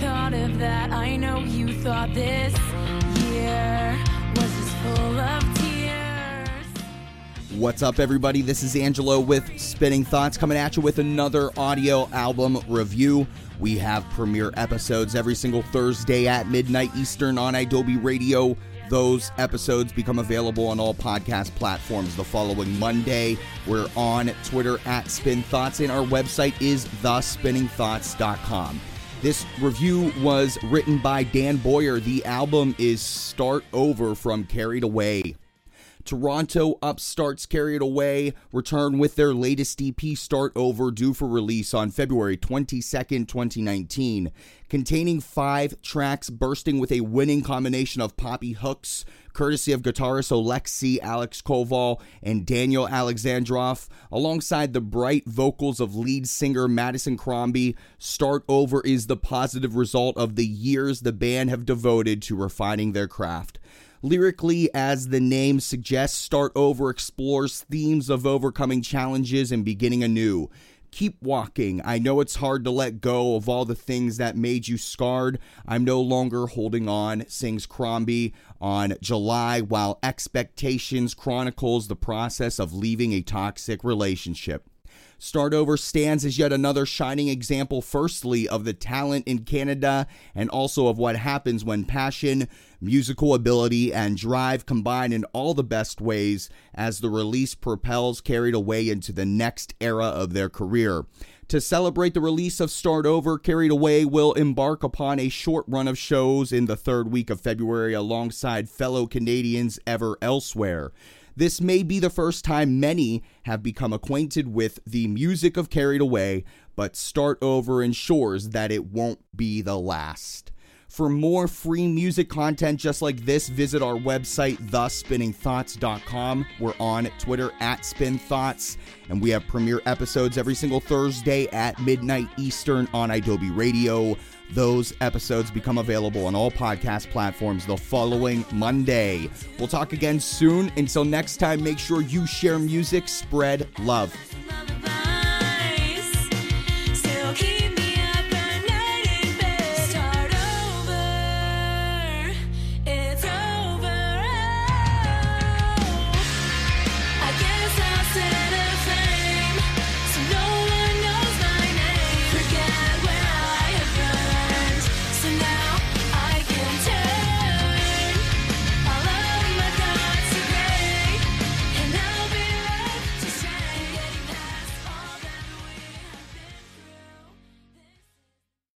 thought of this year was full of tears. What's up, everybody? This is Angelo with Spinning Thoughts coming at you with another audio album review. We have premiere episodes every single Thursday at midnight Eastern on Adobe Radio. Those episodes become available on all podcast platforms the following Monday. We're on Twitter at Spin Thoughts, and our website is thespinningthoughts.com. This review was written by Dan Boyer. The album is Start Over from Carried Away. Toronto upstarts Carried Away return with their latest EP Start Over due for release on February 22nd, 2019, containing five tracks bursting with a winning combination of poppy hooks, courtesy of guitarist Alexi Alex Koval and Daniel Alexandrov, alongside the bright vocals of lead singer Madison Crombie. Start Over is the positive result of the years the band have devoted to refining their craft. Lyrically, as the name suggests, Start Over explores themes of overcoming challenges and beginning anew. Keep walking. I know it's hard to let go of all the things that made you scarred. I'm no longer holding on, sings Crombie on July, while Expectations chronicles the process of leaving a toxic relationship. Start Over stands as yet another shining example, firstly, of the talent in Canada and also of what happens when passion, musical ability, and drive combine in all the best ways as the release propels Carried Away into the next era of their career. To celebrate the release of Start Over, Carried Away will embark upon a short run of shows in the third week of February alongside fellow Canadians Ever Elsewhere. This may be the first time many have become acquainted with the music of Carried Away, but Start Over ensures that it won't be the last. For more free music content just like this, visit our website, thespinningthoughts.com. We're on Twitter at SpinThoughts, and we have premiere episodes every single Thursday at midnight Eastern on Adobe Radio. Those episodes become available on all podcast platforms the following Monday. We'll talk again soon. Until next time, make sure you share music, spread love.